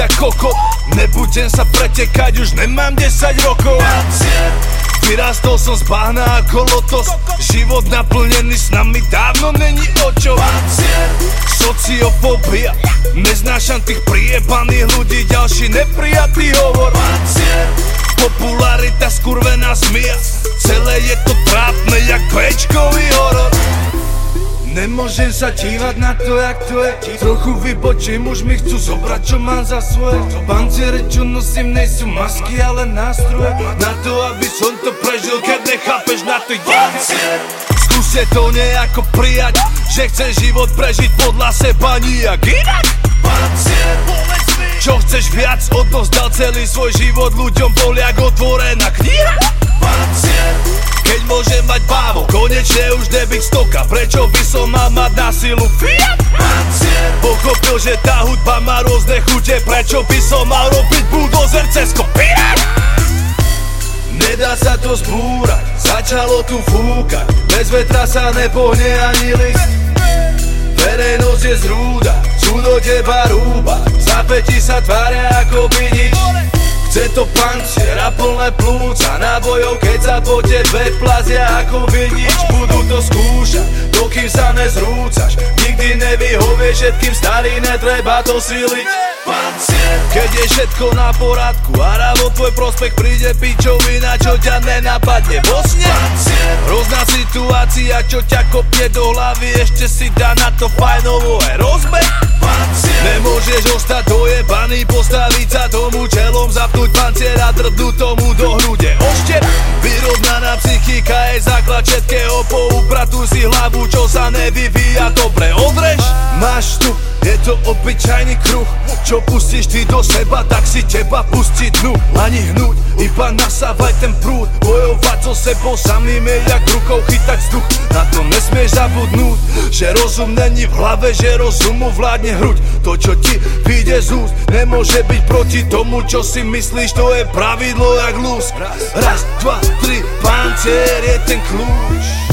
jak koko. Nebudem sa pretekať, už nemám 10 rokov. Vyrastol som z bahna ako lotos. Život naplnený s nami dávno není o čo. Sociofobia. Neznášam tých priebaných ľudí Ďalší neprijatý hovor. Popularita skurvená zmia. Celé je to trápne jak horor Nemôžem sa dívať na to, jak to je. Trochu vybočím, už mi chcú zobrať, čo mám za svoje. Panciere, čo nosím, nejsú masky, ale nástroje. Na to, aby som to prežil, keď nechápeš na to Pancier Skúste to nejako prijať Že chcem život prežiť podľa seba nijak inak. Pancier Čo chceš viac, odovzdal celý svoj život ľuďom jak otvorená kniha môžem mať bávo Konečne už nebyť stoka. Prečo by som mal mať na silu? Fiat? Pochopil, že tá hudba má rôzne chute. Prečo by som mal robiť bulldozer cez kopírať? Nedá sa to zbúrať. Začalo tu fúkať. Bez vetra sa nepohne ani list. Verejnosť je zrúda. Sú do teba rúba. Zapäti sa tvária ako by nič Chce to pancier a plné plúca Nábojov keď sa po tebe plazia ako nič Budú to skúšať, dokým sa nezrúcaš Nikdy nevyhovie všetkým starý, netreba to siliť Pancier Keď je všetko na poradku a rávo tvoj prospech príde pičovina Čo ťa nenapadne vo sne. Hrozná situácia, čo ťa kopne do hlavy Ešte si dá na to fajnovo aj rozbeh Nemôžeš ostať dojebaný, čelom, zapnúť pancier a drbnúť tomu do hrude Ošte vyrovnaná psychika je základ všetkého, poupratuj si hlavu, čo sa nevyvíja dobre. Odrež, máš tu, je to obyčajný kruh. Čo pustíš ty do seba, tak si teba pustí dnu Ani hnúť, iba nasávaj ten prúd. Bojovať so sebou samým je jak rukou chytať vzduch. Na to nesmieš zabudnúť, že rozum není v hlave Že rozumu vládne hruď. To čo ti vyjde z úst, nemôže byť proti tomu Čo si myslíš, to je pravidlo jak lúsk. Raz, dva, tri, pancier je ten kľúč